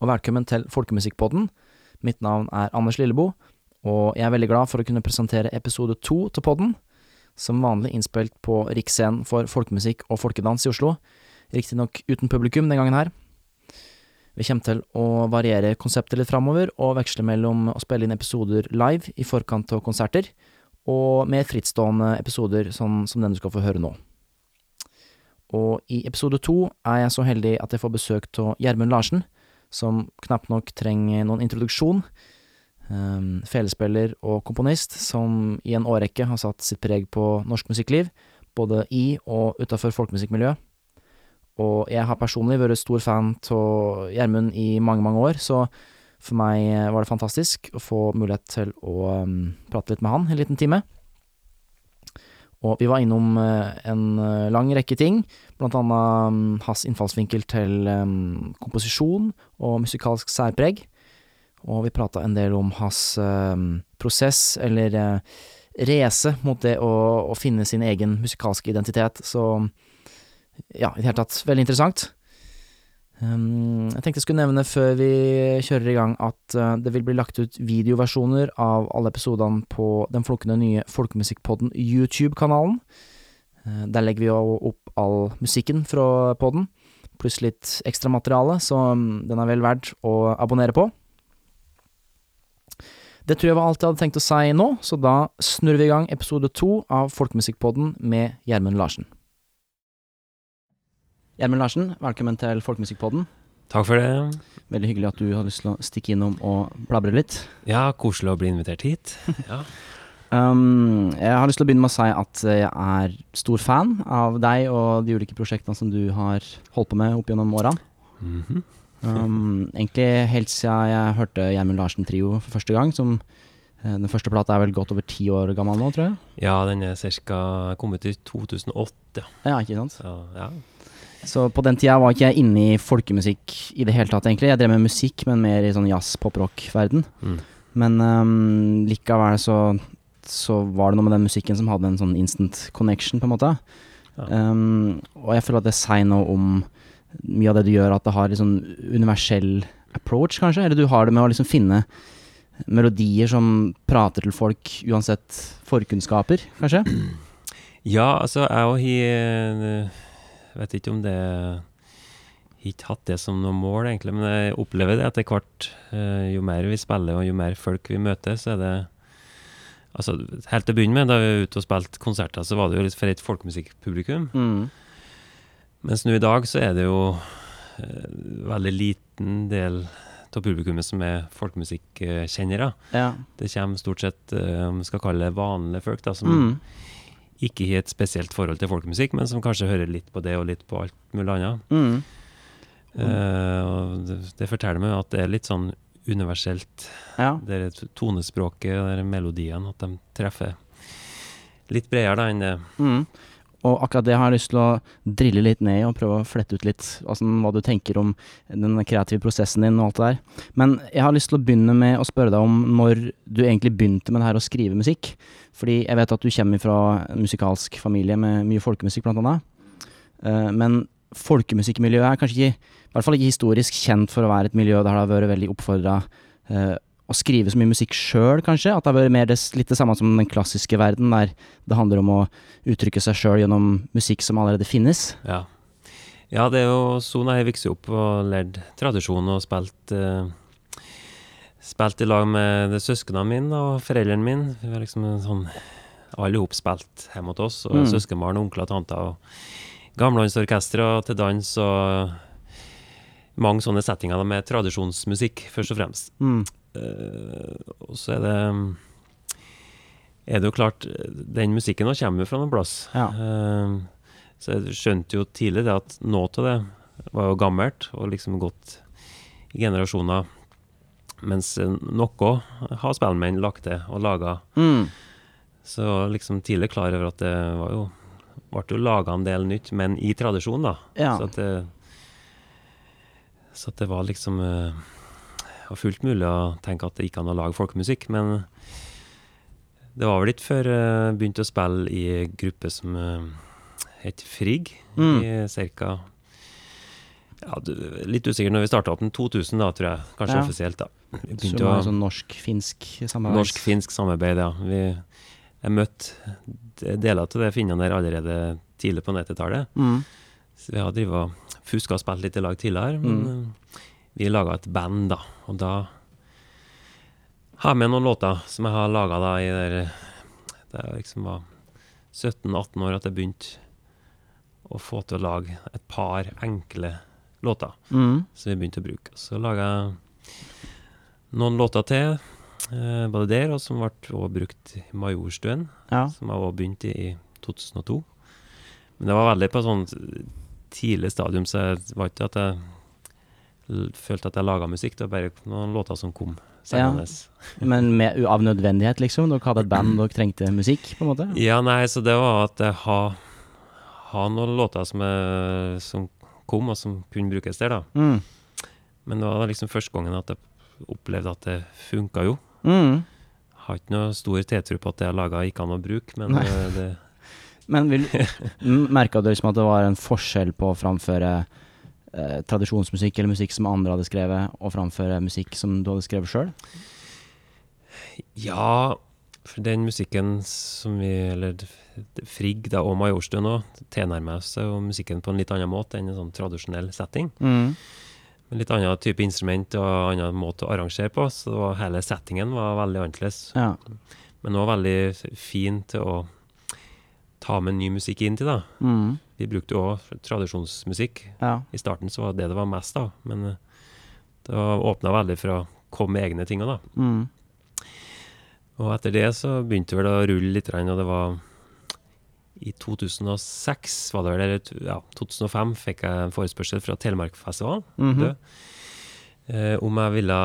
og velkommen til Folkemusikkpodden. Mitt navn er Anders Lillebo, og jeg er veldig glad for å kunne presentere episode to til podden, som vanlig innspilt på Riksscenen for folkemusikk og folkedans i Oslo, riktignok uten publikum den gangen her. Vi kommer til å variere konseptet litt framover, og veksle mellom å spille inn episoder live i forkant av konserter, og mer frittstående episoder sånn som den du skal få høre nå. Og i episode to er jeg så heldig at jeg får besøk av Gjermund Larsen, som knapt nok trenger noen introduksjon. Um, felespiller og komponist som i en årrekke har satt sitt preg på norsk musikkliv, både i og utafor folkemusikkmiljøet. Og jeg har personlig vært stor fan av Gjermund i mange, mange år, så for meg var det fantastisk å få mulighet til å um, prate litt med han en liten time. Og vi var innom en lang rekke ting, blant annet um, hans innfallsvinkel til um, komposisjon og musikalsk særpreg. Og vi prata en del om hans um, prosess, eller race mot det å, å, finne sin egen musikalske identitet. Så ja, i det hele tatt veldig interessant. Um, jeg tenkte jeg skulle nevne før vi kjører i gang at uh, det vil bli lagt ut videoversjoner av alle episodene på den flunkende nye Folkemusikkpodden YouTube-kanalen. Uh, der legger vi jo opp all musikken fra podden, pluss litt ekstra materiale, så den er vel verdt å abonnere på. Det tror jeg var alt jeg hadde tenkt å si nå, så da snurrer vi i gang episode to av Folkemusikkpodden med Gjermund Larsen. Gjermund Larsen, velkommen til Folkemusikkpodden. Takk for det. Veldig hyggelig at du har lyst til å stikke innom og blabre litt. Ja, koselig å bli invitert hit. Ja. um, jeg har lyst til å begynne med å si at jeg er stor fan av deg og de ulike prosjektene som du har holdt på med opp gjennom årene. Mm -hmm. um, egentlig helt siden jeg hørte Gjermund Larsen Trio for første gang, som den første plata er vel godt over ti år gammel nå, tror jeg? Ja, den er ca. kommet i 2008. Ja, ikke sant? Så, ja. Så på den tida var ikke jeg inne i folkemusikk i det hele tatt, egentlig. Jeg drev med musikk, men mer i sånn jazz, pop-rock-verden. Mm. Men um, likevel så, så var det noe med den musikken som hadde en sånn instant connection, på en måte. Ja. Um, og jeg føler at det sier noe om mye av det du gjør, at det har en sånn universell approach, kanskje. Eller du har det med å liksom finne melodier som prater til folk uansett forkunnskaper, kanskje? Ja, altså jeg og hi vet ikke om det ikke hatt det som noe mål, egentlig, men jeg opplever det etter hvert. Eh, jo mer vi spiller, og jo mer folk vi møter, så er det Altså, helt til å begynne med, da vi var ute og spilte konserter, så var det jo litt for et folkemusikkpublikum. Mm. Mens nå i dag så er det jo en veldig liten del av publikummet som er folkemusikkjennere. Ja. Det kommer stort sett, eh, om vi skal kalle det vanlige folk, da, som Mm. Ikke har et spesielt forhold til folkemusikk, men som kanskje hører litt på det og litt på alt mulig annet. Mm. Uh, det, det forteller meg at det er litt sånn universelt, Ja. det er tonespråket og det melodiene, at de treffer litt bredere enn det. Mm. Og akkurat det har jeg lyst til å drille litt ned i og prøve å flette ut litt altså, hva du tenker om den kreative prosessen din og alt det der. Men jeg har lyst til å begynne med å spørre deg om når du egentlig begynte med det her å skrive musikk. Fordi jeg vet at du kommer fra en musikalsk familie med mye folkemusikk, blant annet. Eh, men folkemusikkmiljøet er kanskje ikke, i hvert fall ikke historisk kjent for å være et miljø der det har vært veldig oppfordra å skrive så mye musikk sjøl, kanskje? At det har vært mer det, litt det samme som den klassiske verden, der det handler om å uttrykke seg sjøl gjennom musikk som allerede finnes? Ja. ja, det er jo sånn jeg har vokst opp og lært tradisjon og spilt eh, Spilt i lag med søsknene mine og foreldrene mine. Vi var liksom sånn Alle sammen spilt hjemme hos oss, og Mm. søskenbarn, onkler, tanter og gamlelandsorkestre til dans og mange sånne settinger med tradisjonsmusikk, først og fremst. Mm. Eh, og så er det er det jo klart Den musikken kommer jo fra noen plass. Ja. Eh, så jeg skjønte jo tidlig det at noe av det var jo gammelt og liksom gått i generasjoner. Mens noe har spellemenn lagt til og laga. Mm. Så liksom tidlig klar over at det var jo ble jo laga en del nytt, men i tradisjon, da. Ja. Så at det Så at det var liksom eh, var fullt mulig å tenke at det gikk an å lage folkemusikk, men det var vel ikke før jeg begynte å spille i en gruppe som uh, het Frigg, Mm. i ca. Ja, litt usikker når vi starta opp den 2000, da, tror jeg. Kanskje Ja. offisielt, da. Som var sånn norsk-finsk samarbeid. Norsk-finsk samarbeid, ja. Vi, jeg møtte deler av det finnene der allerede tidlig på 90-tallet. Mm. Så vi har drevet og fuska og spilt litt i lag tidligere, men Mm. Vi laga et band, da. Og da har jeg med noen låter som jeg har laga da i der Da jeg liksom var 17-18 år at jeg begynte å få til å lage et par enkle låter Mm. som vi begynte å bruke. Så laga jeg noen låter til, eh, både der, og som ble også brukt i Majorstuen, Ja. som jeg også begynte i i 2002. Men det var veldig på sånn tidlig stadium, så det var ikke at jeg følte at jeg laga musikk, det var bare noen låter som kom Ja. Men med, av nødvendighet, liksom? Dere hadde et band, dere trengte musikk, på en måte? Ja, nei, så det var at jeg har, ha noen låter som, jeg, som kom, og som kunne brukes der, da. Mm. Men det var liksom første gangen at jeg opplevde at det funka jo. Mm. Har ikke noe stor tiltro på at det jeg laga, gikk an å bruke, men Nei. eh, det, Men merka du liksom at det var en forskjell på å framføre eh, tradisjonsmusikk eller musikk som andre hadde skrevet, og framføre musikk som du hadde skrevet sjøl? Ja, for den musikken som vi Eller Frigg da, og Majorstuen òg tilnærmer seg jo musikken på en litt annen måte enn en sånn tradisjonell setting. Mm. Med litt annen type instrument og annen måte å arrangere på, så hele settingen var veldig annerledes. Ja. Men òg veldig fin til å ta med ny musikk inn til, da. Mm. Vi brukte jo òg tradisjonsmusikk. ja. I starten så var det det var mest av, men eh, det åpna veldig for å komme med egne ting òg, da. Mm. Og etter det så begynte det vel å rulle litt, og det var i 2006, var det vel, eller ja, 2005, fikk jeg en forespørsel fra Telemarkfestivalen Mhm. Bø, eh, om jeg ville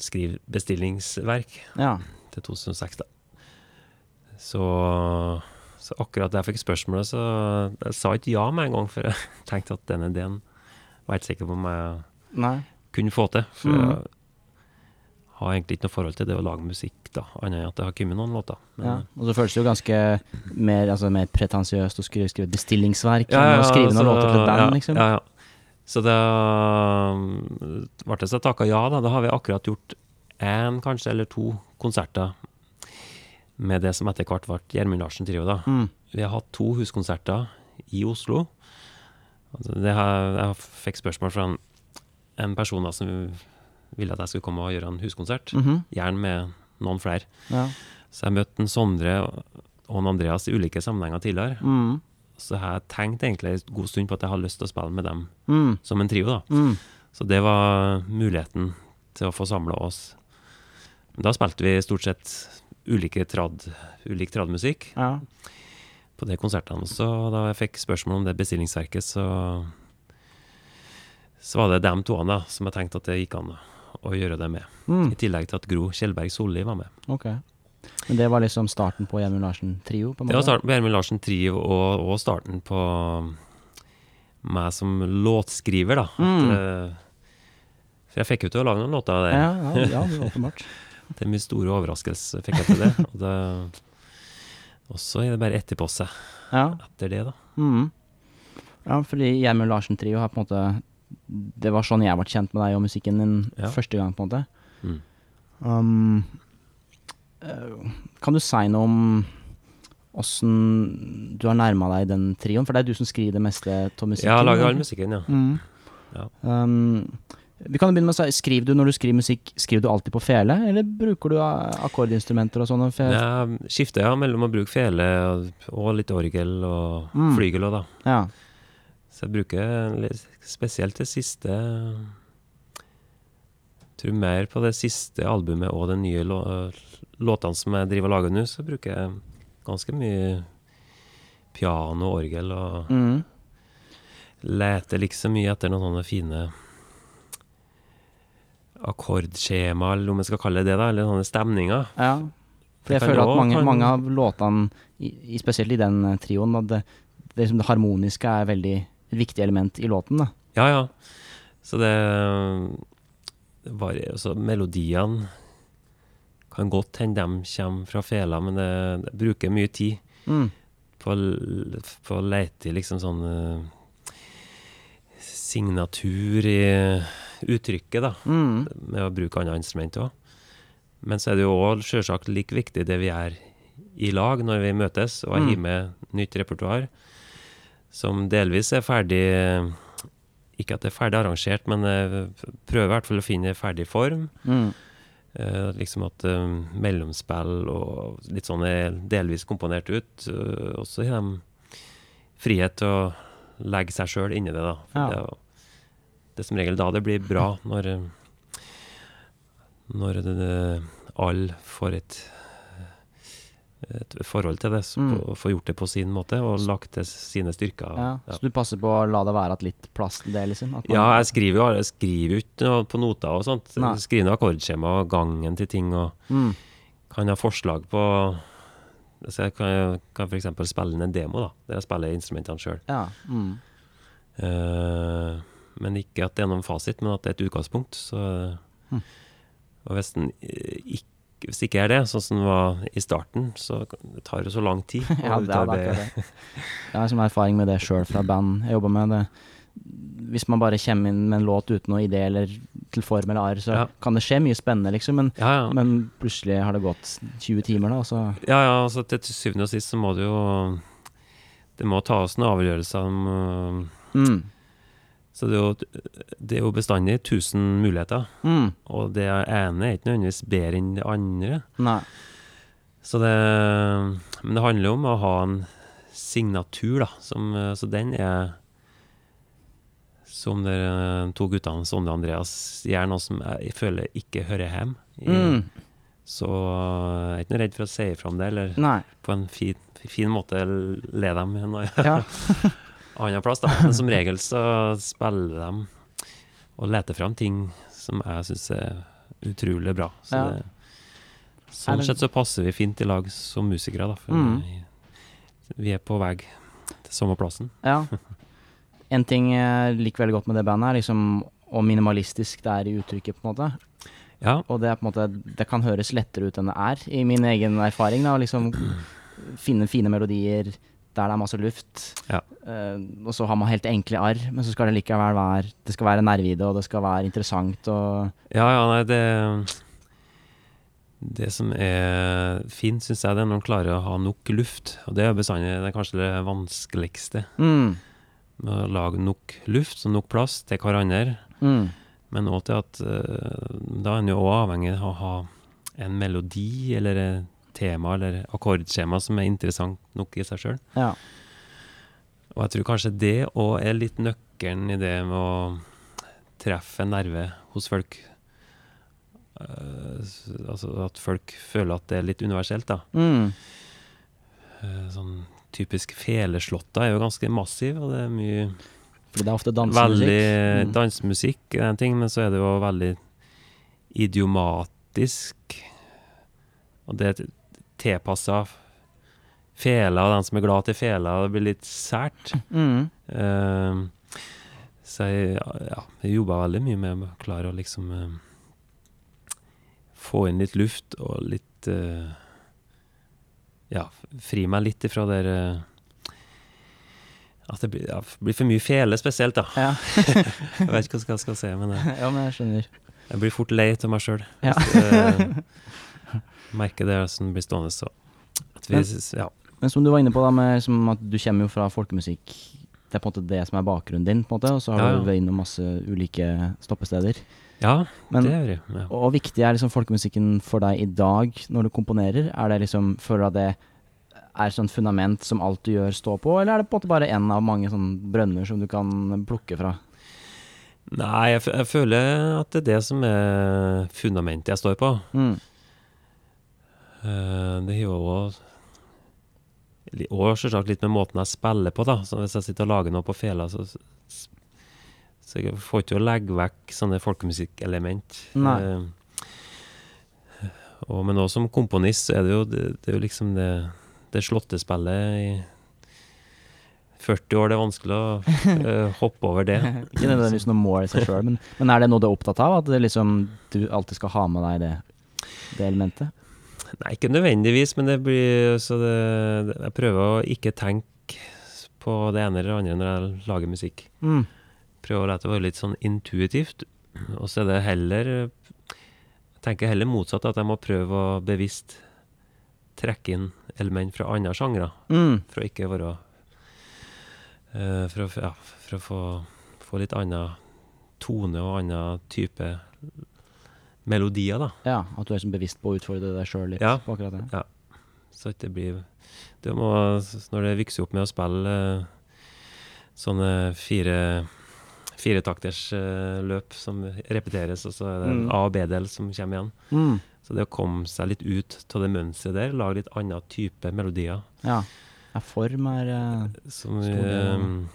skrive bestillingsverk ja. til 2006, da. Så, så akkurat da jeg fikk spørsmålet, så jeg sa ikke ja med en gang, for jeg tenkte at den ideen var jeg ikke sikker på om jeg Nei. kunne få til. For mm. jeg har egentlig ikke noe forhold til det å lage musikk, da, annet enn at det har kommet noen låter. Men, Ja. Og så føles det jo ganske mer, altså, mer pretensiøst å skrive, skrive bestillingsverk Ja, ja, å skrive noen låter til et band, liksom. Ja, ja. Så det ble det så takka ja, da. Da har vi akkurat gjort én, kanskje, eller to konserter med det som etter hvert ble Gjermund Larsen Trio, da. Mm. Vi har hatt to huskonserter i Oslo. Altså, Det har, jeg fikk spørsmål fra en, en person da, som ville at jeg skulle komme og gjøre en huskonsert. Mhm. Gjerne med noen flere. ja. Så jeg møtte en Sondre og en Andreas i ulike sammenhenger tidligere. Mm. Så jeg har tenkt egentlig en god stund på at jeg har lyst til å spille med dem Mm. som en trio. da. Mm. Så det var muligheten til å få samla oss. Da spilte vi stort sett ulike trad, ulik tradmusikk Ja. på de konsertene. Så da jeg fikk spørsmål om det bestillingsverket, så, så var det de to da, som jeg tenkte at det gikk an å gjøre det med. Mm. I tillegg til at Gro Kjellberg Solli var med. Ok. Men det var liksom starten på Gjermund Larsen-trio? på en Det var starten på Gjermund Larsen Trio, og, og starten på meg som låtskriver, da. At, Mm. eh, for jeg fikk jo til å lage noen låter der. Ja, ja, ja, det var åpenbart. Til min store overraskelse fikk jeg til det. Og, det, og så er det bare etterpå seg Ja. etter det, da. Mm. Ja, fordi Gjermund Larsen-trio har på en måte Det var sånn jeg ble kjent med deg og musikken din Ja. første gang, på en måte. Mm. Um, eh, kan du si noe om åssen du har nærma deg den trioen? For det er du som skriver det meste av musikken. Ja, Jeg laga all musikken, ja. Mm. Ja. Um, vi kan jo begynne med å si, Skriver du når du skriver musikk, skriver du alltid på fele, eller bruker du akkordinstrumenter og sånne? Fe Jeg skifter ja, mellom å bruke fele og, litt orgel og Mm. flygel òg, da. ja. Så jeg bruker spesielt det siste jeg Tror mer på det siste albumet og de nye lå, låtene som jeg driver og lager nå, så bruker jeg ganske mye piano og orgel og Mm. leter liksom mye etter noen sånne fine akkordskjema, eller om vi skal kalle det det, da, eller sånne stemninger. ja. For jeg føler at mange, mange av låtene, spesielt i den eh, trioen, da, det, det, liksom det harmoniske er veldig et viktig element i låten. Da. Ja, ja. Så det, det varierer. Så melodiene kan godt hende de kommer fra fela, men det, det bruker mye tid Mm. på, på å lete i liksom sånn eh, signatur i uttrykket, da, Mm. med å bruke andre instrumenter òg. Men så er det jo òg sjølsagt like viktig det vi gjør i lag når vi møtes, og jeg Mm. med nytt repertoar som delvis er ferdig Ikke at det er ferdig arrangert, men prøver i hvert fall å finne ferdig form. Mm. Uh, liksom at um, mellomspill og litt sånn er delvis komponert ut. Uh, også har de frihet til å legge seg sjøl inni det, da. Ja. Det, det er som regel da det blir bra, når, når alle får et et forhold til det, Mm. får gjort det på sin måte og lagt til sine styrker. Ja. Ja. Så du passer på å la det være at litt plass til det, liksom? Man- Ja, jeg skriver jo jeg skriver ikke på noter og sånt. Nei. Jeg skriver akkordskjema og gangen til ting, og mm. kan ha forslag på Så jeg kan, kan f.eks. spille inn en demo, da, der jeg spiller instrumentene sjøl. Ja. Mm. Men ikke at det er noen fasit, men at det er et utgangspunkt. Så, Hm. Og hvis den eh, ikke hvis det ikke er det, sånn som det var i starten, så det tar det så lang tid. Ja, det, er det. Jeg har som erfaring med det sjøl fra band jeg jobber med. det Hvis man bare kommer inn med en låt uten noe idé eller til form eller arr, så Ja. kan det skje mye spennende, liksom. Men, Ja, ja. men plutselig har det gått 20 timer, da, så Ja, ja, altså til syvende og sist så må det jo Det må tas noen avgjørelser om mm. Så det er jo, det er jo bestandig 1000 muligheter, Mm. og det ene er ikke nødvendigvis bedre enn det andre. Nei. Så det Men det handler om å ha en signatur, da, som Så den er Som de to guttene, Sondre og Andreas, gjør noe som jeg føler ikke hører hjemme. Mm. Så jeg er ikke noe redd for å si ifra om det, eller Nei. på en fin, fin måte le dem en Ja. annen plass. Da. Men som regel så spiller de og leter fram ting som jeg syns er utrolig bra. Så Ja. det, sånn det- sett så passer vi fint i lag som musikere, da. For Mm. vi, vi er på vei til samme plassen. ja. En ting jeg liker veldig godt med det bandet, er liksom og minimalistisk det er i uttrykket, på en måte. Ja, Og det måte Det kan høres lettere ut enn det er, i min egen erfaring. da, å liksom Finne fine melodier der det er masse luft. Ja. Uh, og så har man helt enkle arr, men så skal det likevel være Det skal være nerve i det, og det skal være interessant og ja, ja nei, det Det som er fint, syns jeg, det er når man klarer å ha nok luft. Og det er bestandig det er kanskje det vanskeligste. mm, å lage nok luft og nok plass til hverandre. mm, Men òg til at uh, da er en jo òg avhengig av å ha en melodi eller et tema eller akkordskjema som er interessant nok i seg sjøl. Ja. Og jeg tror kanskje det òg er litt nøkkelen i det med å treffe en nerve hos folk. Uh, altså at folk føler at det er litt universelt, da. Mm, Uh, sånn typisk feleslåtta er jo ganske massiv, og det er mye fordi det er ofte dansemusikk. Veldig Mm. dansemusikk er en ting, men så er det jo veldig idiomatisk. Og det tilpassa fela, og den som er glad til fela. det blir litt sært. Mm, Uh, så jeg, ja, jeg jobba veldig mye med å klare å liksom uh, få inn litt luft og litt uh, Ja, fri meg litt ifra der eh, At det blir, ja, blir for mye fele, spesielt, da. ja. Jeg vet ikke hva jeg skal se men ja, men jeg skjønner. jeg blir fort lei av meg sjøl. Ja. merker det som blir stående, så vi, ja. Men som du var inne på, da, med som at du kommer jo fra folkemusikk. Det er på en måte det som er bakgrunnen din, på en måte, og så har Ja, ja. du vært innom masse ulike stoppesteder. ja, Men det gjør jeg. Ja. Og viktig er liksom folkemusikken for deg i dag når du komponerer? Er det liksom, Føler du at det er sånn fundament som alt du gjør står på, eller er det på en måte bare en av mange sånne brønner som du kan plukke fra? Nei, jeg, jeg føler at det er det som er fundamentet jeg står på. Mm. Eh, det har jo òg selvsagt litt med måten jeg spiller på, da. Så hvis jeg sitter og lager noe på fela, så Så jeg får ikke å legge vekk sånne folkemusikkelement. Eh, og, men også som komponist så er det jo, det, det er jo liksom det, det slåttespillet i 40 år. Det er vanskelig å uh, hoppe over det. Ikke nødvendigvis noe mål i seg sjøl, men, men er det noe du er opptatt av? At det liksom, du alltid skal ha med deg det, det elementet? Nei, ikke nødvendigvis, men det blir så det, Jeg prøver å ikke tenke på det ene eller det andre når jeg lager musikk. Mm. Prøver å la det være litt sånn intuitivt. Og så er det heller Jeg tenker heller motsatt, at jeg må prøve å bevisst trekke inn element fra andre sjangre. Mm. For å ikke være uh, For å, ja, for å få, få litt annen tone og annen type melodier, da. Ja, at du er sånn bevisst på å utfordre deg sjøl litt Ja. på akkurat det. Så at det blir det må, Når det vokser opp med å spille eh, sånne fire firetakters eh, løp som repeteres, og så er det en Mm. A- og B-del som kommer igjen. Mm. Så det å komme seg litt ut av det mønsteret der, lage litt annen type melodier Ja. ja. Form er eh, som vi,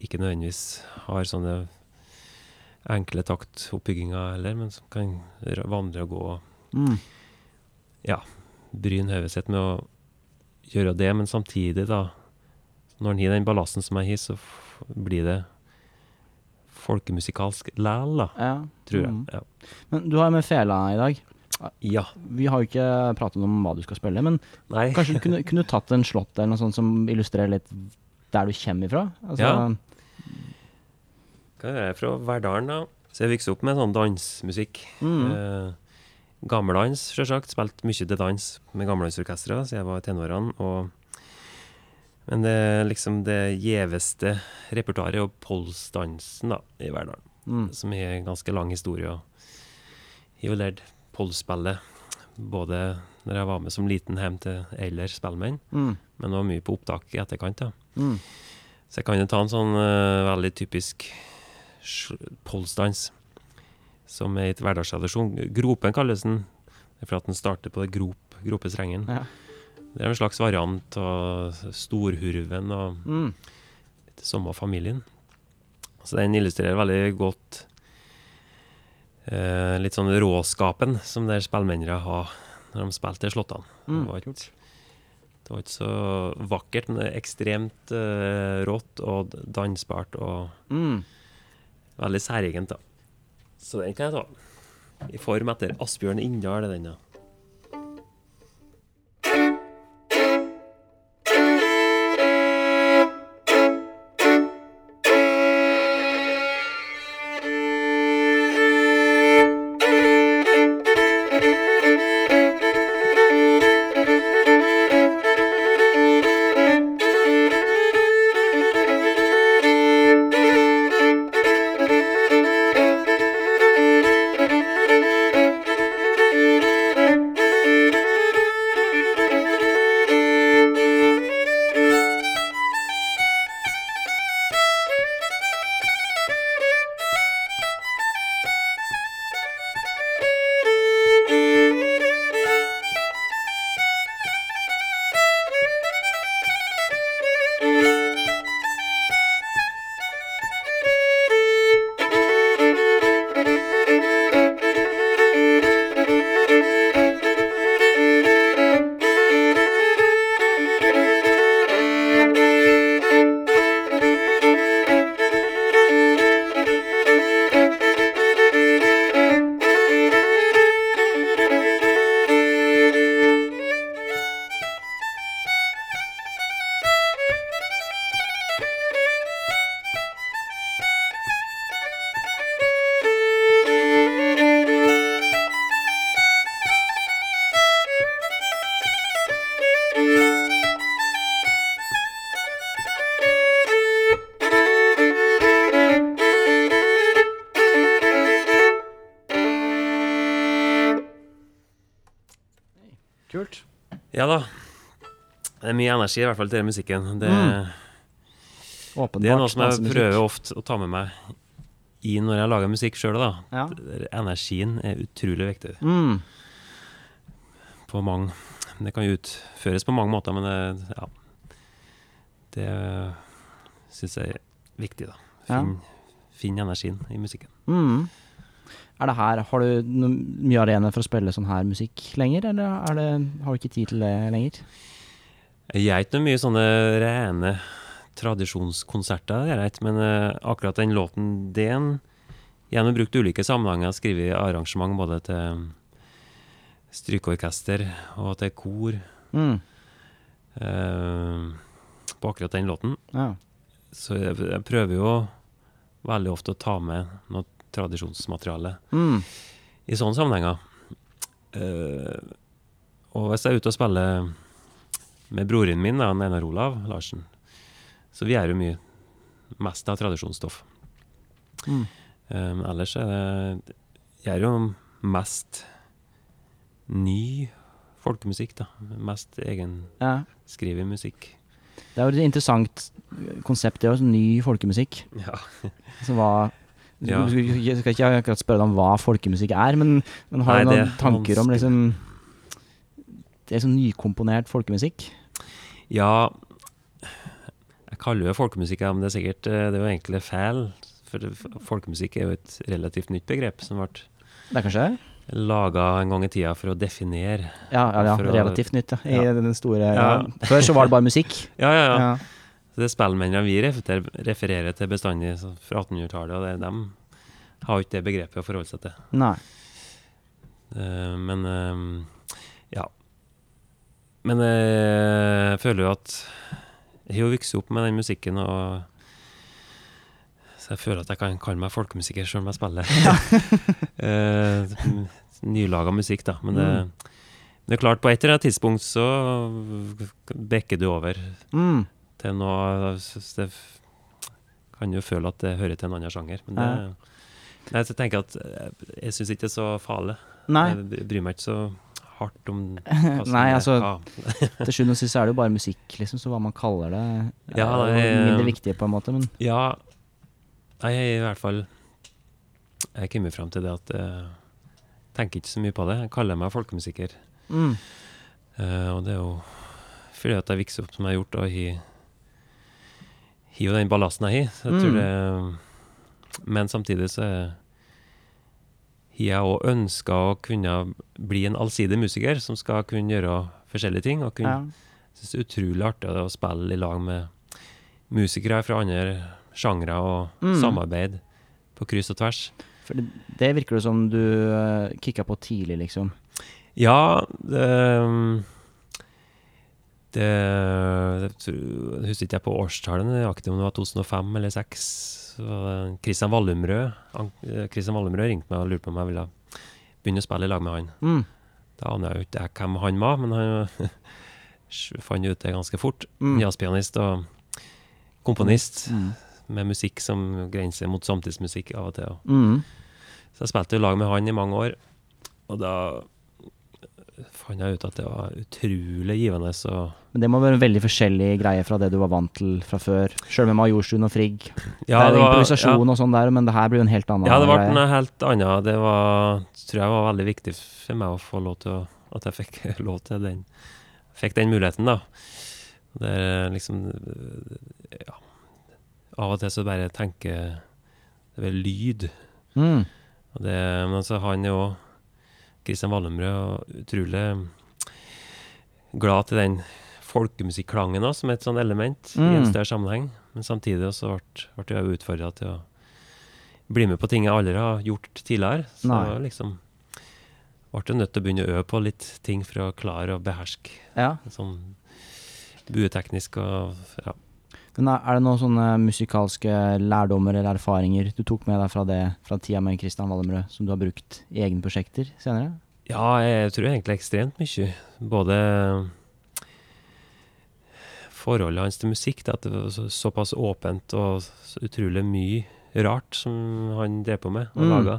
ikke nødvendigvis har sånne enkle taktoppbygginger heller, men som kan vandre og gå og Ja, bryne hodet sitt med å gjøre det, men samtidig, da Når en har den ballasten som jeg har, så blir det folkemusikalsk læl, da, Ja. tror jeg. Mm. Ja. Men du har med fela i dag. ja. Vi har jo ikke pratet om hva du skal spille, men Nei. kanskje du kunne, kunne tatt en slått eller noe sånt som illustrerer litt der du kommer ifra? Altså, Ja. Hva er det fra Verdalen, da? Så jeg vokste opp med sånn dansmusikk. Mm. Eh, Gammeldans, sjølsagt. Spilt mye til dans med gammeldansorkestra siden jeg var i tenårene. Og men det er liksom det gjeveste repertoaret og polsdansen da, i Verdalen. Mm. som har ganske lang historie. og Jeg har lært polsspillet både når jeg var med som liten hjem til eldre spellemenn, Mm. men også mye på opptak i etterkant. da. Mm. Så jeg kan jo ta en sånn uh, veldig typisk polsdans, som er et hverdagstradisjon. Gropen kalles den, for at den starter på det grop, gropestrengen. Ja. Det er en slags variant av storhurven og Mm. sommerfamilien. Så den illustrerer veldig godt eh, litt sånn råskapen som der spillmennene har når de spilte i slåttene. Mm. Det, var ikke, det var ikke så vakkert, men ekstremt eh, rått og dansbart og Mm. Veldig særegent. da. Så den kan jeg ta. I form etter Asbjørn Inndal er den, ja. Ja da. Det er mye energi, i hvert fall til den musikken. Det, Mm. Åpenbart. det er noe som jeg prøver ofte å ta med meg i når jeg lager musikk sjøl. Ja. Energien er utrolig viktig Mm. på mange Det kan utføres på mange måter, men det, ja, det syns jeg er viktig. da Ja. Finn, finn energien i musikken. Mm. Er det her, Har du mye arena for å spille sånn her musikk lenger, eller er det, har du ikke tid til det lenger? Jeg gjør ikke noe mye sånne rene tradisjonskonserter, jeg vet, men eh, akkurat den låten, den Gjennom brukt ulike sammenhenger, skrevet arrangement både til strykeorkester og til kor Mm. Uh, på akkurat den låten. Ja. Så jeg, jeg prøver jo veldig ofte å ta med noe tradisjonsmateriale Mm. i sånne sammenhenger. Uh, og hvis jeg er ute og spiller med broren min, da, Einar Olav Larsen, så vi er jo mye mest av tradisjonsstoff. Mm. Men ellers er det gjør jo mest ny folkemusikk, da. Mest egenskrevet Ja. musikk. Det er jo et interessant konsept, det er jo ny folkemusikk. Ja. Så hva du, Ja. du skal ikke- akkurat spørre deg om hva folkemusikk er, men, men har du noen er tanker om liksom Det er sånn nykomponert folkemusikk? Ja, jeg kaller det folkemusikk, men det er sikkert eh, Det er jo egentlig feil. For folkemusikk er jo et relativt nytt begrep som ble Det er kanskje det? laga en gang i tida for å definere Ja, ja, ja relativt nytt, ja. I den store. Før så var det bare musikk. Ja, ja, ja. Ja. Så det er spillmennene vi refererer, til bestandig fra 1800-tallet, og det de har jo ikke det begrepet å forholde seg til. Nei. Uh, men uh, ja. Men eh, jeg føler jo at jeg har jo vokst opp med den musikken, og så jeg føler at jeg kan kalle meg folkemusiker selv om jeg spiller. eh, nylaga musikk, da. Men det, det er klart, på et eller annet tidspunkt så bekker du over Mm. Til noe jeg det kan jo føle at det hører til en annen sjanger. Men det, nei, så jeg tenker at eh, jeg syns ikke det er så farlig. Nei. Jeg bryr meg ikke så hardt om Nei, altså-. Til sjuende og sist er det jo bare musikk, liksom, så hva man kaller det, er Ja, det er- mindre viktig på en måte, men Ja, jeg er i hvert fall Jeg kommer fram til det at jeg tenker ikke så mye på det. Jeg kaller meg folkemusiker. mm. Uh, og det er jo fordi at jeg vokste opp som jeg har gjort, og har har jo den ballasten jeg har. Jeg tror Mm. det Men samtidig så har jeg òg ønska å kunne bli en allsidig musiker som skal kunne gjøre forskjellige ting. Og kunne ja. synes det er utrolig artig å spille i lag med musikere fra andre sjangre og Mm. samarbeid på kryss og tvers. For det, det virker det som du uh, kicka på tidlig, liksom. Ja, det Det, det tror- husker ikke jeg på årstallene, nøyaktig, om det var 2005 eller 2006. Kristian var Christian Wallumrød eh, Christian Wallumrød ringte meg og lurte på om jeg ville begynne å spille i lag med han. Mm. Da aner jeg jo ikke hvem han var, men han fant ut det ganske fort. Mm. Jazzpianist og komponist Mm. med musikk som grenser mot samtidsmusikk av og til. Mm. Så jeg spilte i lag med han i mange år, og da fant jeg ut at det var utrolig givende. Så Men det må være en veldig forskjellig greie fra det du var vant til fra før. Sjøl med Majorstuen og Frigg. Ja, det er det var- improvisasjon og sånn der, men det her blir jo en helt annen greie. Ja, det ble greie. en helt annen. Det var, tror jeg var veldig viktig for meg å få lov til å, at jeg fikk lov til den Fikk den muligheten, da. Det er liksom Ja. Av og til så bare tenker Det er lyd. Mm. Og det, men så han jo Kristian Wallumrød utrolig glad til den folkemusikklangen også, som et sånt element i en Mm. større sammenheng. Men samtidig også ble, ble jeg utfordra til å bli med på ting jeg aldri har gjort tidligere. Så Nei. liksom ble nødt til å begynne å øve på litt ting for å klare å beherske Ja. sånn bueteknisk og ja. Men er det noen sånne musikalske lærdommer eller erfaringer du tok med deg fra det fra tida med Kristian Valdemrød som du har brukt i egne prosjekter senere? Ja, jeg tror egentlig ekstremt mye. Både forholdet hans til musikk, det at det var så, såpass åpent og så utrolig mye rart som han drev på med og Mm. laga.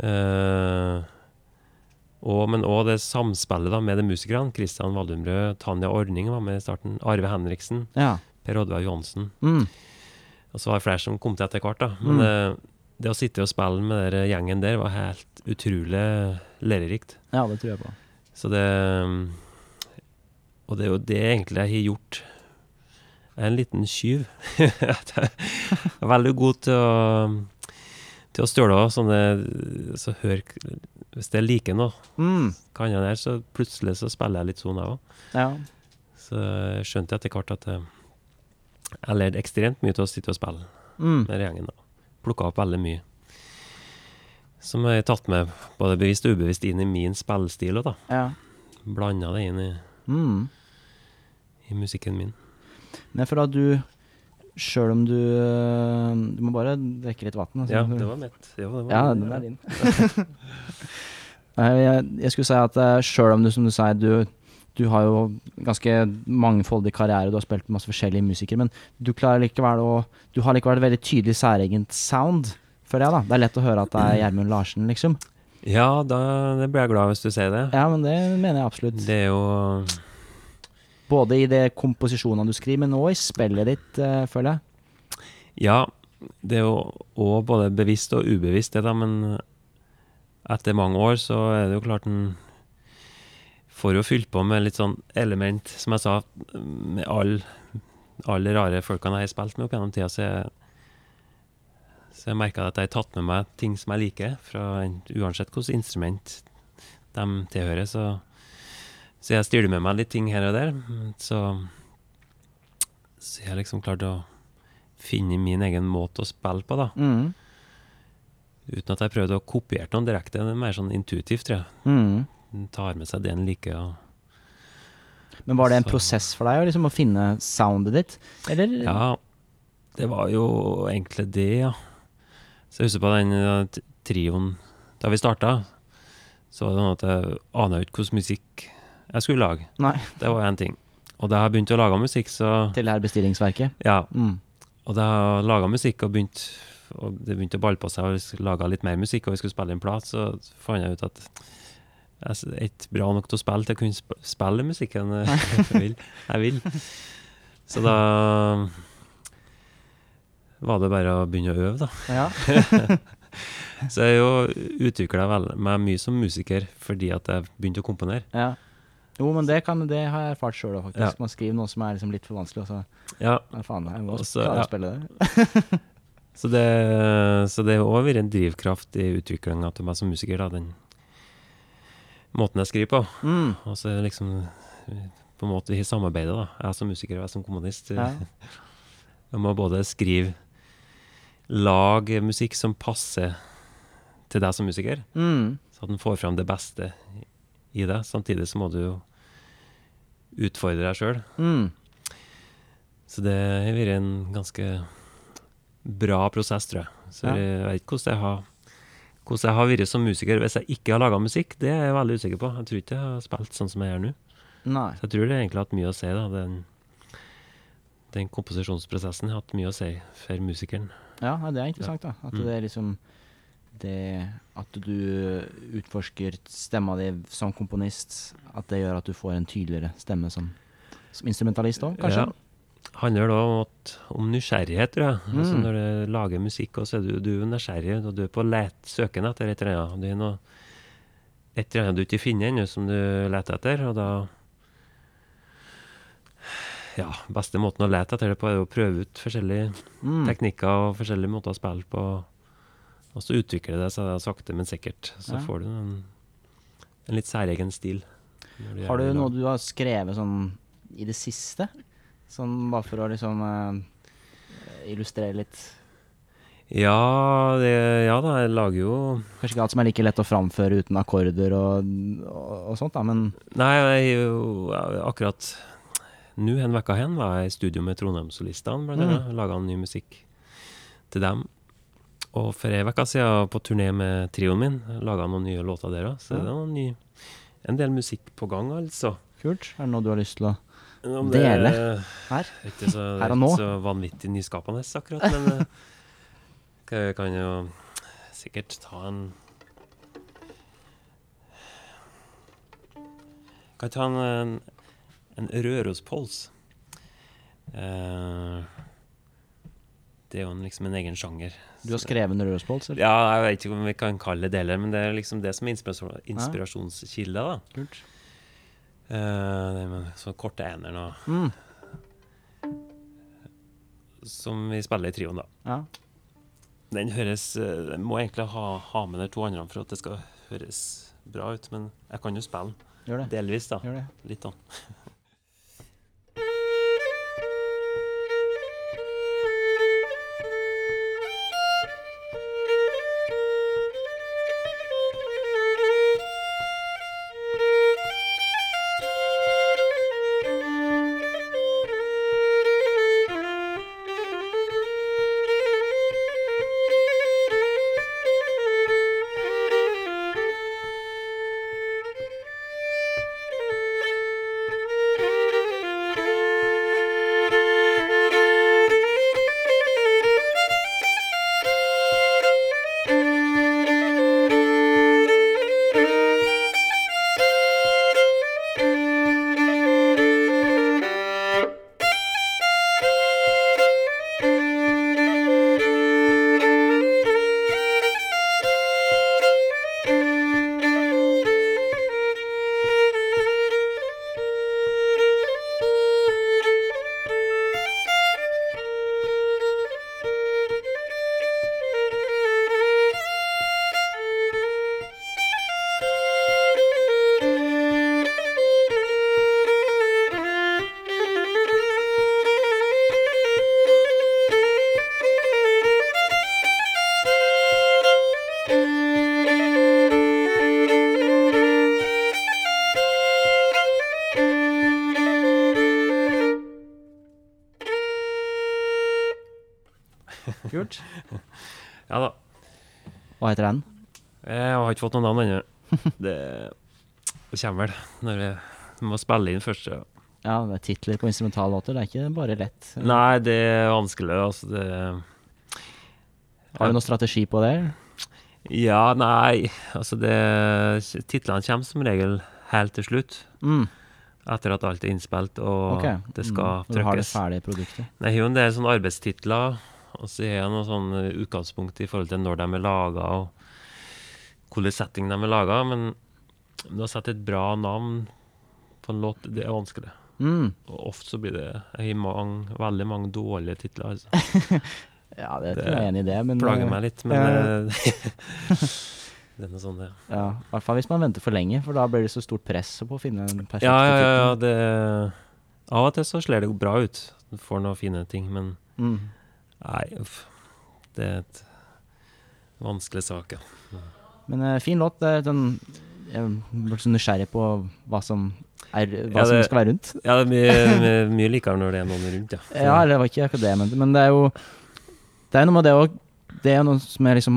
Eh, og, men òg det samspillet da med de musikerne. Kristian Valdumrød, Tanja Ordning var med i starten. Arve Henriksen, Ja. Per Oddvar Johansen. Mm. Og så var det flere som kom til etter hvert, da. Men Mm. det, det å sitte og spille med den gjengen der var helt utrolig lærerikt. ja, det tror jeg på. Så det Og det er jo det egentlig jeg har gjort. Jeg er en liten tyv. Jeg er veldig god til å til å stjele av sånne Så hør Hvis jeg liker noe, Mm. kan jeg der, så plutselig så spiller jeg litt sånn, jeg òg. Ja. Så skjønte jeg etter hvert at jeg, lærte ekstremt mye til å sitte og spille Mm. med gjengen. Plukka opp veldig mye. Som jeg har tatt med både bevisst og ubevisst inn i min spillestil òg, da. ja. Blanda det inn i, Mm. i musikken min. Men da du Sjøl om du øh, Du må bare drikke litt vann. altså. Ja, det var mitt. Jo, det var Ja, den er din. Jeg, jeg skulle si at uh, sjøl om du, som du sier, du, du har jo ganske mangfoldig karriere, du har spilt med masse forskjellige musikere, men du klarer likevel å Du har likevel et veldig tydelig særegent sound, føler jeg, da. Det er lett å høre at det er Gjermund Larsen, liksom. Ja, da det blir jeg glad hvis du sier det. Ja, men det mener jeg absolutt. Det er jo Både i de komposisjonene du skriver, men òg i spillet ditt, uh, føler jeg. Ja, det er jo òg både bevisst og ubevisst, det da, men etter mange år så er det jo klart en får jo fylt på med litt sånn element, som jeg sa, med alle alle rare folkene jeg har spilt med opp gjennom tida, så jeg, så jeg merka at jeg har tatt med meg ting som jeg liker, fra uansett hvilket instrument de tilhører. Så, så jeg styrer med meg litt ting her og der. Så, så jeg har liksom klart å finne min egen måte å spille på, da. Mm. Uten at jeg prøvde å kopiere noen direkte. Det er mer sånn intuitivt, tror jeg. Mm. En tar med seg det en liker. og Men var det en Så- prosess for deg liksom, å finne soundet ditt? Eller? Ja, det var jo egentlig det, ja. Så jeg husker på den uh, trioen Da vi starta, så var det sånn at jeg ana ikke hvilken musikk jeg skulle lage. Nei, Det var én ting. Og da jeg begynte å lage musikk, så til det her bestillingsverket? Ja. Mm. Og da jeg laga musikk og begynte og det begynte å balle på seg, og laga litt mer musikk, og vi skulle spille en plat, så fant jeg ut at jeg er ikke bra nok til å spille til å kunne spille musikken eh, jeg vil. Jeg vil. Så da var det bare å begynne å øve, da. Ja. Så jeg jo utvikla meg mye som musiker fordi at jeg begynte å komponere. ja. Jo, men det, kan, det har jeg erfart sjøl òg, faktisk. Ja. Man skriver noe som er liksom litt for vanskelig, og så Ja, ja, faen, jeg må også, klare ja. å spille det. Så det, så det har òg vært en drivkraft i utviklinga til meg som musiker, da, den måten jeg skriver på. Mm. Og så liksom på en måte i samarbeidet, da. Jeg som musiker og jeg som komponist. Ja. Jeg må både skrive Lag musikk som passer til deg som musiker, Mm. så at den får fram det beste i deg. Samtidig så må du jo utfordre deg sjøl. Mm. Så det har vært en ganske bra prosess, tror jeg. Så Ja. jeg vet ikke hvordan jeg har hvordan jeg har vært som musiker hvis jeg ikke har laga musikk. Det er jeg veldig usikker på. Jeg tror ikke jeg har spilt sånn som jeg gjør nå. Nei. Så jeg tror det egentlig har hatt mye å si, da. Den, den komposisjonsprosessen har hatt mye å si for musikeren. Ja, det er interessant, da. At Mm. det er liksom det At du utforsker stemma di som komponist, at det gjør at du får en tydeligere stemme som, som instrumentalist òg, kanskje? Ja. Handler da om, at, om nysgjerrighet, tror jeg. Altså Mm. når du lager musikk, og så er du, du er nysgjerrig, og du er på let, søken etter et eller annet. Det er noe, et eller annet du ikke finner ennå, som du leter etter, og da Ja, beste måten å lete etter det på, er å prøve ut forskjellige Mm. teknikker og forskjellige måter å spille på. Og så utvikler det seg sakte, men sikkert. Så Ja. får du en, en litt særegen stil. Har du noe du har skrevet sånn i det siste? Sånn bare for å liksom eh, illustrere litt Ja, det, ja da, jeg lager jo Kanskje ikke alt som er like lett å framføre uten akkorder og, og, og sånt, da, men Nei, jeg jo akkurat nå en uke hen var jeg i studio med Trondheimssolistene, blant annet. Mm. Laga ny musikk til dem. Og for ei uke siden på turné med trioen min, laga noen nye låter der òg. Så Ja. det er noen ny, en del musikk på gang, altså. kult. Er det noe du har lyst til å Om Dele det er her? ikke så, Her og ikke så vanvittig nyskapende, akkurat, men eh, jeg kan jo sikkert ta en Kan jeg ta en, en, Rørospols. Eh, det er jo en, liksom en egen sjanger. Du har skrevet en Rørospols? eller? Ja, jeg vet ikke om vi kan kalle det deler, men det er liksom det som er inspirasjon, inspirasjonskilde. da. Kult. Eh, det med sånne korte eneren og Mm. Som vi spiller i trioen, da. Ja. Den høres Den må egentlig ha, ha med de to andre for at det skal høres bra ut, men jeg kan jo spille den. delvis, da. Litt, da. Hva heter den? Jeg har ikke fått noe navn ennå. Det, det kommer vel når vi må spille inn først. Ja. Ja, det er titler på instrumentallåter. Det er ikke bare lett. Nei, det er vanskelig. Altså, det Har du noen strategi på det? Ja, nei Altså, det Titlene kommer som regel helt til slutt. Mm. Etter at alt er innspilt og okay. det skal mm. Du har det ferdige produktet. Jeg har jo en del sånne arbeidstitler, og så har jeg noe sånn eh, utgangspunkt i forhold til når de er laga, og hvilken setting de er laga. Men å sette et bra navn på en låt, det er vanskelig. Mm. Og ofte så blir det Jeg har veldig mange dårlige titler. Altså. Ja, det, Det tror jeg er enig i det, men Plager eh, meg litt, men ja. det er noe sånn, det. Ja, I hvert fall hvis man venter for lenge, for da blir det så stort press på å finne en perfekt Ja, ja, ja, ja, det Av og til så slår det bra ut. Du får noen fine ting, men Mm. Nei, uff. Det er et vanskelig sak, ja. Men uh, fin låt. Det er sånn, jeg ble så nysgjerrig på hva som, er, hva Ja, som skal være rundt. Ja, det er mye, mye, mye likere når det er noen rundt, ja. Så- Ja, det var ikke akkurat det jeg mente, men det er jo Det er noe med det òg. Det er noe som jeg liksom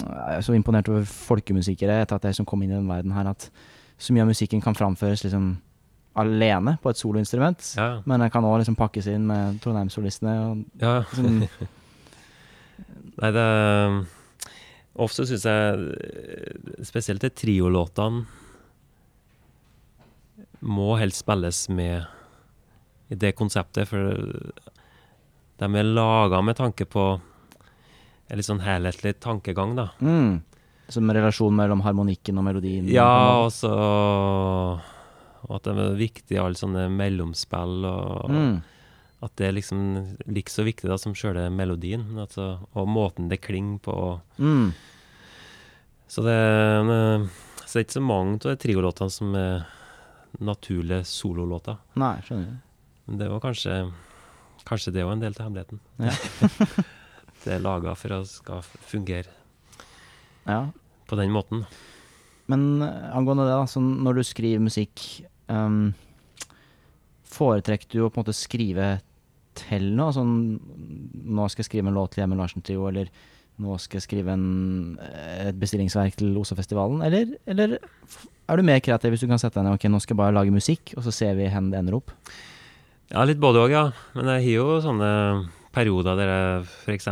Jeg er så imponert over folkemusikere etter at jeg liksom kom inn i den verden her, at så mye av musikken kan framføres liksom alene på et soloinstrument. ja, Men jeg kan òg liksom pakkes inn med Trondheim-solistene. ja. Sånn. Nei, det Ofte syns jeg spesielt de triolåtene må helst spilles med i det konseptet, for de er laga med tanke på en litt sånn helhetlig tankegang, da. mm, som relasjon mellom harmonikken og melodien. Ja, og så og at det er viktig, alle sånne mellomspill, og mm, at det er liksom like så viktig da som sjøle melodien, altså, og måten det klinger på. mm, Så det, men, så det er ikke så mange av de triolåtene som er naturlige sololåter. Nei, skjønner jeg. Men det var kanskje Kanskje det var en del av hemmeligheten. Ja. det er laga for å skal fungere Ja. på den måten. Men eh, angående det, da, så når du skriver musikk um, Foretrekker du å på en måte skrive til noe? Sånn Nå skal jeg skrive en låt til Hjemme Larsen Trio, eller nå skal jeg skrive en, et bestillingsverk til Osafestivalen, Eller, eller er du mer kreativ hvis du kan sette deg ned Ok, nå skal jeg bare lage musikk, og så ser vi hen det ender opp? Ja, litt både òg, ja. Men jeg har jo sånne perioder der jeg f.eks.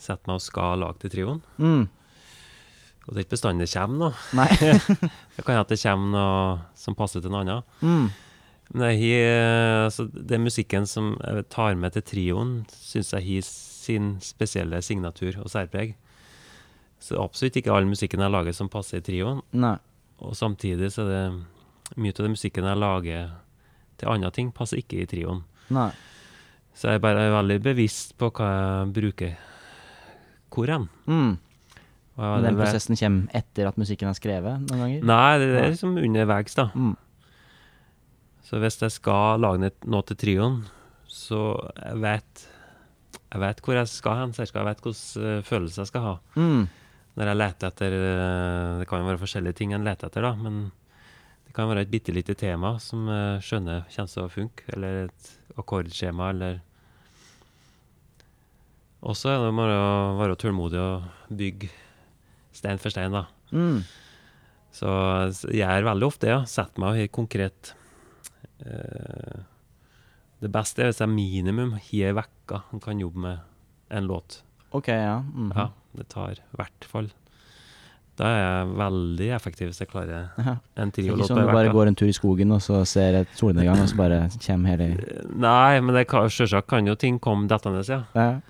setter meg og skal lage til trioen. Mm. Og det er ikke bestandig det kommer noe. Nei. Det kan hende det kommer noe som passer til en annen. mm. Men har, altså, den musikken som jeg tar med til trioen, syns jeg har sin spesielle signatur og særpreg. Så er absolutt ikke all musikken jeg lager som passer i trioen. Nei. Og samtidig så er det mye av den musikken jeg lager til andre ting, passer ikke i trioen. Nei. Så jeg er bare veldig bevisst på hva jeg bruker hvor hen. Mm. Men den det. prosessen kommer etter at musikken er skrevet noen ganger? Nei, det det er liksom underveis, da. Mm. Så hvis jeg skal lage noe til trioen, så jeg vet jeg vet hvor jeg skal hen, jeg vet hvilken uh, følelse jeg skal ha. Mm. Når jeg leter etter eh, Det kan jo være forskjellige ting en leter etter, da, men det kan være et bitte lite tema som jeg skjønner kommer til å funke, eller et akkordskjema, eller Og så er det bare å være tålmodig og bygge stein for stein, da. Mm. Så jeg gjør veldig ofte det, ja. Setter meg helt konkret uh, Det beste er hvis jeg minimum har uke og kan jobbe med en låt. Ok, ja. Mhm. Ja, det tar i hvert fall. Da er jeg veldig effektiv hvis jeg klarer Ja. en Ikke sånn at du bare går en tur i skogen og så ser et solnedgang, og så bare kommer hele Nei, men selvsagt kan jo ting komme dettende, ja. ja.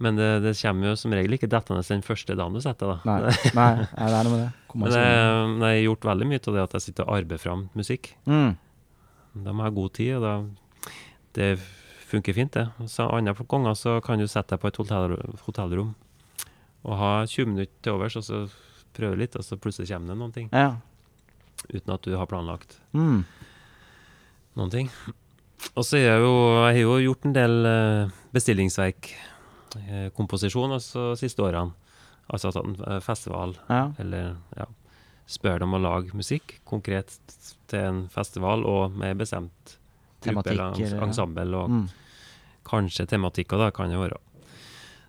Men det, det kommer jo som regel ikke dettende den første dagen du setter, da. Nei, nei, nei, det er noe med det. Men det, jeg, har gjort veldig mye av det at jeg sitter og arbeider fram musikk. mm. Da må jeg ha god tid, og da Det funker fint, det. Så Andre ganger så kan du sette deg på et hotell, hotellrom og ha 20 minutter til overs, og så prøve litt, og så plutselig kommer det noen ting. Ja. Uten at du har planlagt Mm. noen ting. Og så har jeg jo Jeg har jo gjort en del eh, bestillingsverk, komposisjon, altså siste årene. Altså at en eh, festival, ja. eller ja, spør dem å lage musikk konkret til en festival, og med bestemt gruppe eller ensemble, og Mm. kanskje tematikker, da, kan det være.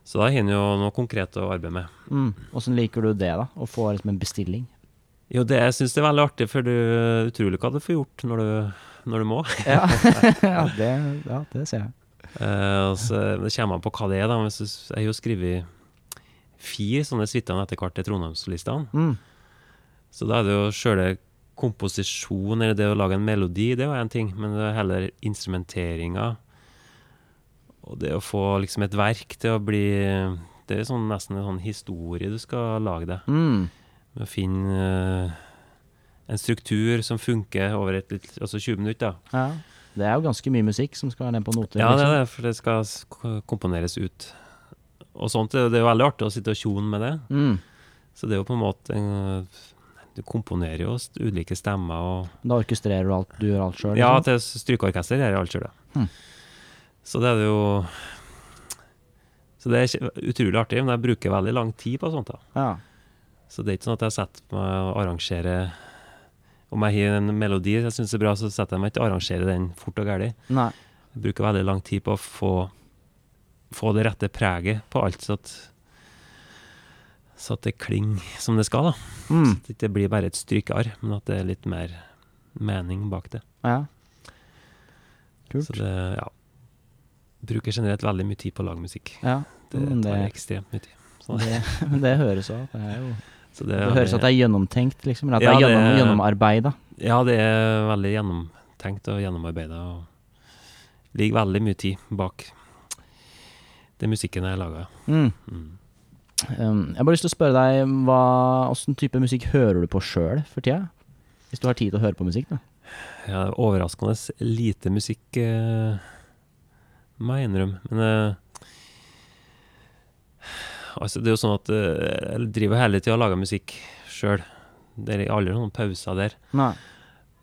Så da har han jo noe konkret å arbeide med. Mm. Åssen liker du det, da? Å få liksom en bestilling? Jo, det jeg syns det er veldig artig, for du utrolig hva du får gjort når du, når du må. Ja, ja, det, ja det ser jeg. Og så kommer man på hva det er, da. Jeg har jo skrevet fire sånne suiter etter hvert til Trondheimssolistene. Mm. Så da er det jo sjøle komposisjon, eller det å lage en melodi, det jo én ting. Men det er heller instrumenteringa og det å få liksom et verk til å bli Det er sånn, nesten en sånn historie du skal lage det. Mm. Med å finne uh, en struktur som funker over et litt, altså 20 minutter. da. Ja. Det er jo ganske mye musikk som skal ned på noter. Ja, det liksom. er det, for det skal komponeres ut. Og sånt, det er jo veldig artig å sitte og tjone med det. Mm. Så det er jo på en måte en, Du komponerer jo ulike stemmer og Da orkestrerer du alt, du gjør alt sjøl? Ja, til strykeorkester gjør jeg alt sjøl, Hm. Så det er det jo Så det er utrolig artig, men jeg bruker veldig lang tid på sånt. da ja. Så det er ikke sånn at jeg setter meg og arrangerer Om jeg har en melodi jeg syns er bra, så setter jeg meg ikke og arrangerer den fort og gæli. Jeg bruker veldig lang tid på å få, få det rette preget på alt, så at, så at det klinger som det skal. da Mm. At det ikke blir bare et strykearr, men at det er litt mer mening bak det. Ja. Kult. Så det, ja Bruker generelt veldig mye tid på å lage musikk. Ja. Det Men tar ekstremt mye tid. Så, Det, men det høres òg. Det, er jo- så det høres at det er gjennomtenkt, liksom. Eller at Ja, det er det gjennom, gjennomarbeida. Ja, det er veldig gjennomtenkt og gjennomarbeida. Og ligger veldig mye tid bak den musikken jeg lager. Mm. Mm. Um, jeg har bare lyst til å spørre deg hva åssen type musikk hører du på sjøl for tida? Hvis du har tid til å høre på musikk, da. Ja, overraskende lite musikk, uh, må jeg innrømme. Men eh, altså, det er jo sånn at eh, jeg driver hele tida og lager musikk sjøl. Det er aldri noen pauser der. Nei.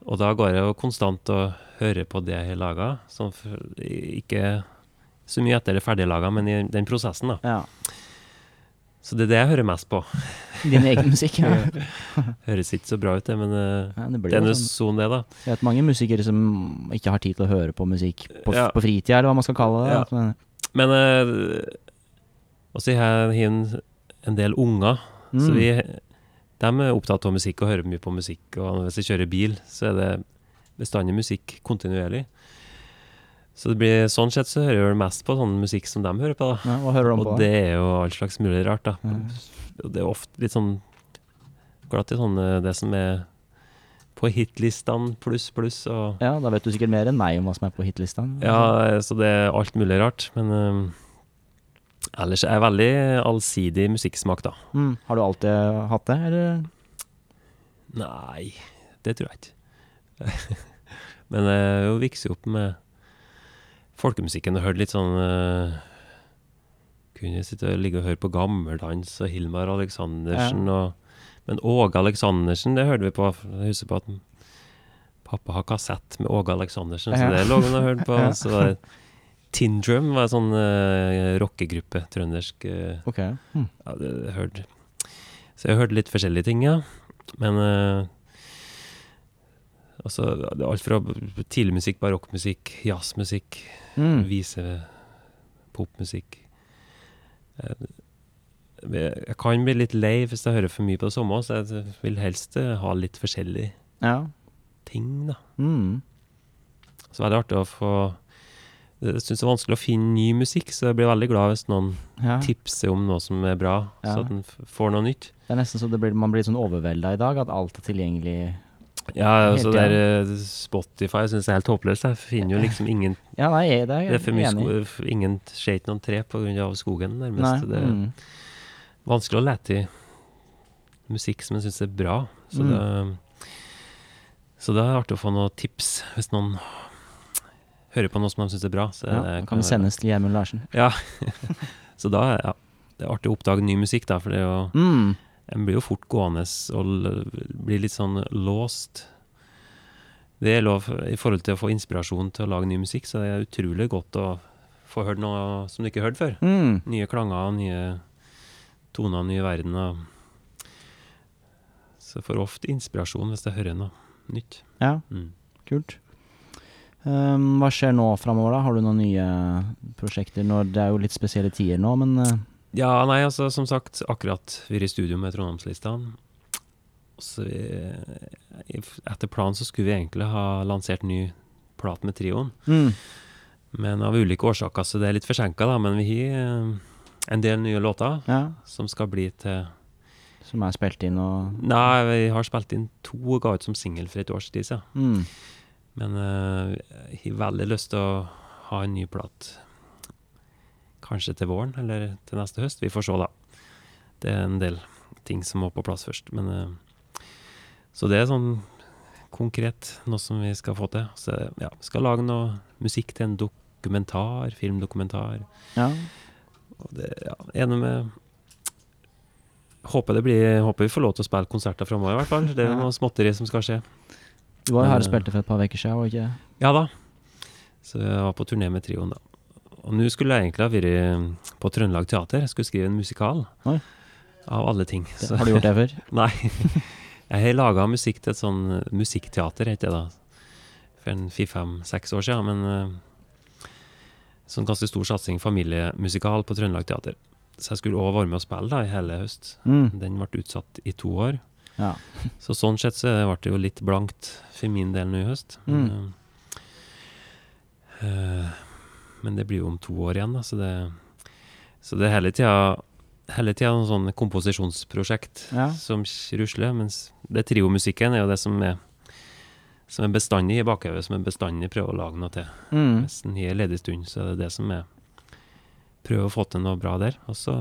Og da går jeg jo konstant og hører på det jeg har laga. Ikke så mye etter det ferdiglaga, men i den prosessen, da. Ja. Så det er det jeg hører mest på. Din egen musikk. Ja. Høres ikke så bra ut, det, men eh, Ja, det det er en sånn. sånn det, da. Jeg vet mange musikere som ikke har tid til å høre på musikk på, Ja. på fritida, eller hva man skal kalle det. Ja. Men, Men uh, også har jeg en, en del unger, så Mm. vi, de er opptatt av musikk og hører mye på musikk. Og hvis jeg kjører bil, så er det bestandig musikk kontinuerlig. Så det blir, sånn sett så hører jeg mest på sånn musikk som de hører på. da. ja, hva hører de Og på? det er jo all slags mulig rart, da. Ja. Det er ofte litt sånn Glatt i sånn eh, det som er på hitlistene pluss, pluss og Ja, da vet du sikkert mer enn meg om hva som er på hitlistene. Ja, så det er alt mulig rart. Men eh, ellers er jeg veldig allsidig musikksmak, da. Mm. Har du alltid hatt det, eller? Nei, det tror jeg ikke. Men jeg jo vokste opp med folkemusikken og hørte litt sånn eh, Kunne sitte og ligge og høre på gammeldans og Hilmar Aleksandersen og Men Åge Aleksandersen, det hørte vi på. Jeg husker på at pappa har kassett med Åge Aleksandersen, så det lå han og hørte på. Ja. Så det Tindrum var en sånn uh, rockegruppe, trøndersk. Uh, Ok. Mm. ja, det, jeg hørte. Så jeg hørte litt forskjellige ting, ja. Men uh, altså, alt fra tidlig musikk, barokkmusikk, jazzmusikk, Mm. vise popmusikk. Eh, Jeg kan bli litt lei hvis jeg hører for mye på det samme, så jeg vil helst ha litt forskjellige Ja. ting, da. Mm. Så det artig å få Jeg syns det er vanskelig å finne ny musikk, så jeg blir veldig glad hvis noen ja. tipser om noe som er bra, Ja. så at en får noe nytt. Det er nesten så det blir, man blir sånn overvelda i dag, at alt er tilgjengelig. Ja, altså det der eh, Spotify syns jeg er helt håpløst. Jeg finner jo liksom ingen Ja, nei, jeg- det er Det er for mye enig sko ingen ikke noen tre pga. skogen, Nei. nærmest. Det er Mm. vanskelig å lete i musikk som jeg syns er bra. Så, Mm. det, så det er artig å få noen tips hvis noen hører på noe som de syns er bra. Så Ja, det kan være- sendes til Gjermund Larsen. Ja. så da ja, det er artig å oppdage ny musikk, da, for det er jo Mm. En blir jo fort gående og blir litt sånn låst. Det er lov i forhold til å få inspirasjon til å lage ny musikk, så det er utrolig godt å få hørt noe som du ikke har hørt før. Mm. Nye klanger, nye toner, nye verdener. Så jeg får ofte inspirasjon hvis jeg hører noe nytt. Ja, Mm. kult. Um, hva skjer nå framover, da? Har du noen nye prosjekter? Nå, det er jo litt spesielle tider nå, men uh, Ja, nei, altså som sagt, akkurat vi er i studio med Trondheimslista. Så vi, etter planen så skulle vi egentlig ha lansert ny plat med trioen. Mm. Men av ulike årsaker så det er litt forsinka, da. Men vi har eh, en del nye låter Ja, som skal bli til som er spilt inn og Nei, vi har spilt inn to og ga ut som singel for et års tid siden. mm. Men eh, jeg har veldig lyst til å ha en ny plat. Kanskje til våren, eller til neste høst. Vi får se, da. Det er en del ting som må på plass først. Men eh, Så det er sånn konkret noe som vi skal få til. Så ja, skal lage noe musikk til en dokumentar, filmdokumentar. Ja. Og det ja, er med Håper, det blir, håper vi får lov til å spille konserter framover, i hvert fall. Det er noe småtteri som skal skje. Du var jo her og spilte for et par uker siden, var ikke Ja da. Så jeg var på turné med trioen, da. Og nå skulle jeg egentlig ha vært på Trøndelag Teater. Jeg skulle skrive en musikal. Oi. Av alle ting. Så. Har du gjort det før? Nei. Jeg har laga musikk til et sånn musikkteater, heter det da. For en fire-fem-seks år siden. Men eh, sånn ganske stor satsing familiemusikal på Trøndelag Teater. Så jeg skulle òg være med og spille da i hele høst. Mm. Den ble utsatt i to år. Ja. Så sånn sett så ble det jo litt blankt for min del nå i høst. Mm. Eh, men det blir jo om to år igjen, da, så det, så det er hele tida hele tida noen sånne komposisjonsprosjekt Ja. som rusler. Mens det triomusikken er jo det som er som er bestandig i bakhodet, som er bestandig prøver å lage noe til. Mm. Hvis en har ledig stund, så er det det som er Prøve å få til noe bra der. Og så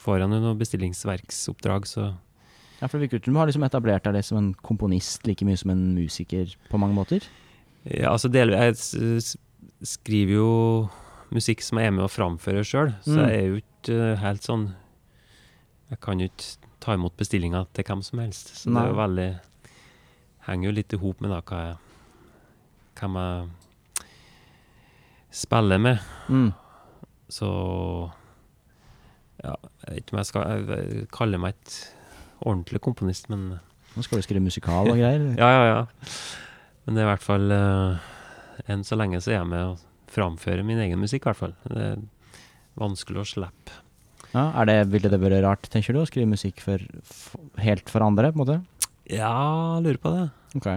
får han jo noe bestillingsverksoppdrag, så Ja, for det virker som du har liksom etablert deg som en komponist like mye som en musiker på mange måter. Ja, altså delvis Jeg skriver jo musikk som jeg er med og framfører sjøl, så Mm. jeg er jo ikke eh, helt sånn Jeg kan jo ikke ta imot bestillinger til hvem som helst. Så det er jo veldig Henger jo litt i hop med da hva jeg Hvem jeg spiller med. Mm. Så Ja, jeg vet ikke om jeg skal Jeg, jeg kaller meg ikke ordentlig komponist, men Nå skal du skrive musikal og greier. Ja, ja, ja. Men det er i hvert fall uh, Enn så lenge så er jeg med å framføre min egen musikk, i hvert fall. Det er vanskelig å slippe. Ja, er det, ville det vært rart, tenker du, å skrive musikk for, for helt for andre, på en måte? Ja, lurer på det. Ok.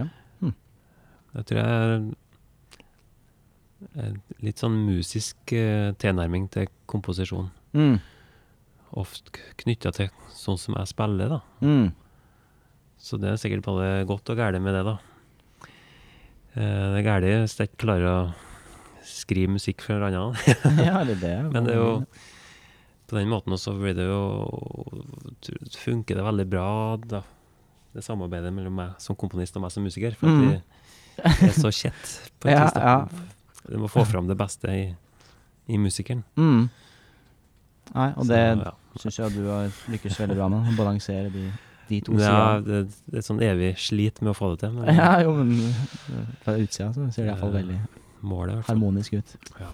Jeg tror jeg er en litt sånn musisk uh, tilnærming til komposisjon. Mm. Ofte knytta til sånn som jeg spiller, da. Mm. Så det er sikkert både godt og galt med det, da. Eh, det er galt hvis jeg ikke klarer å skrive musikk for en annen. ja, det er det. Men det er jo På den måten også blir det jo Funker det veldig bra, da. Det samarbeidet mellom meg som komponist og meg som musiker. For at Mhm. vi er så kjett på et Ja, vis. ja. Du må få fram det beste i, i musikeren. Mm. Nei, og Så, det ja. Syns jeg du har lykkes veldig bra med, å balansere de, de to Ja, det, det er et sånn evig slit med å få det til. Men Ja, jo, men uh, fra utsida så ser det iallfall veldig målet, harmonisk ut. Ja.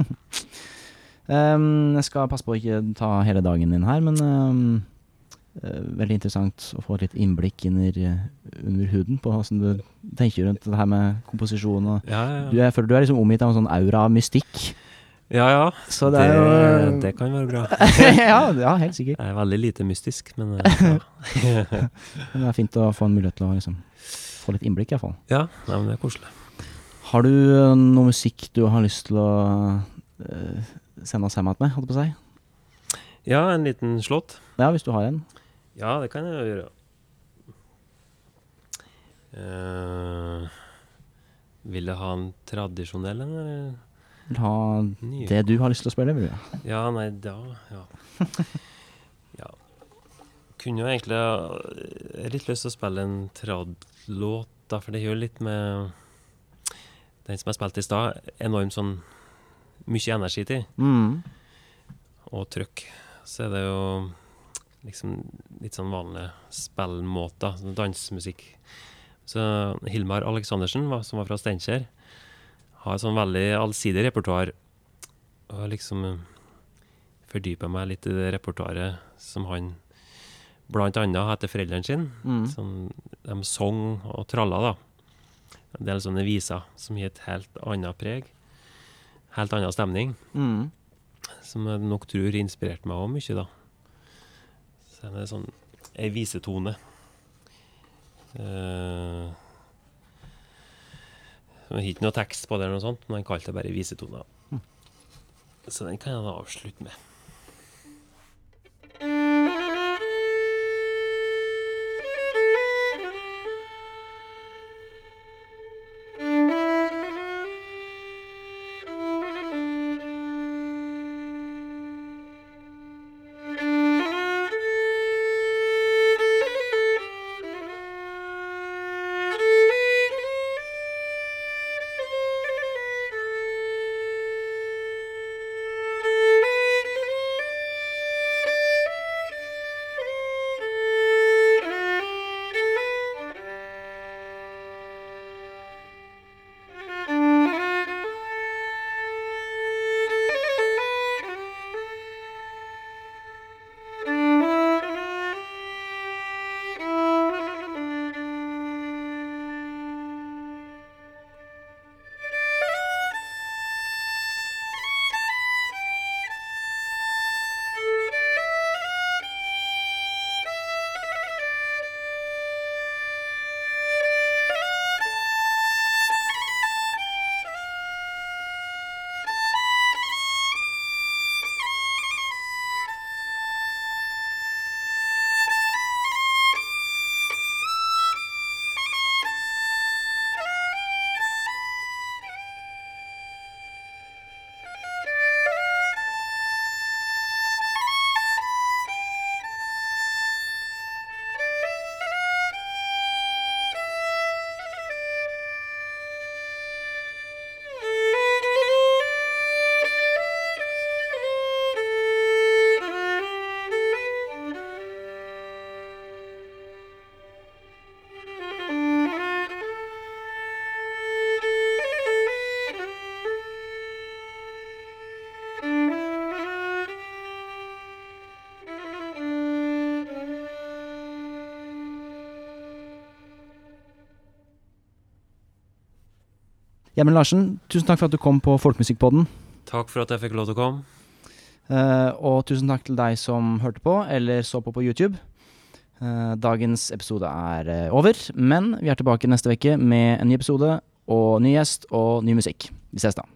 Um, jeg skal passe på å ikke ta hele dagen din her, men um, eh, veldig interessant å få litt innblikk under, eh, under huden på hvordan du tenker rundt det her med komposisjon. Og Ja, ja, du jeg er, du er liksom omgitt av en sånn aura av mystikk. Ja, ja. Så Det, det jo det kan være bra. ja, ja, helt sikkert. Jeg er veldig lite mystisk, men eh, ja. Men det er fint å få en mulighet til å liksom, få litt innblikk, iallfall. ja. Nei, men det er koselig. Har du eh, noe musikk du har lyst til å uh, sende oss hjem igjen med, holdt på å si? Ja, en liten slått. Ja, hvis du har en. Ja, det kan jeg jo gjøre. Uh, vil jeg ha en tradisjonell en, eller Vil ha Nye. det du har lyst til å spille, vil du? Ja, nei, da Ja. ja. Kunne jo egentlig jeg har litt lyst til å spille en trad-låt, da, for det gjør litt med den som jeg spilte i stad. Enormt sånn mye energi til, Mm. og trøkk. Så er det jo liksom litt sånn vanlige spillmåter, sånn dansemusikk. Så Hilmar Aleksandersen, som var fra Steinkjer, har et sånn veldig allsidig repertoar. Og liksom fordypa meg litt i det repertoaret som han blant annet etter foreldrene sine. Mm. De sang og tralla, da. En del sånne viser som gir et helt annet preg. Helt annen stemning. Mm. Som jeg nok tror inspirerte meg òg mye, da. Så det er sånn ei visetone. Uh, det ikke noe tekst på det, eller noe sånt, men han kalte det bare visetoner. Mm. Så den kan jeg da avslutte med. Gjermund Larsen, tusen takk for at du kom på Folkemusikkpodden. Takk for at jeg fikk lov til å komme. Uh, og tusen takk til deg som hørte på, eller så på på YouTube. Uh, dagens episode er uh, over, men vi er tilbake neste uke med en ny episode og ny gjest og ny musikk. Vi ses da.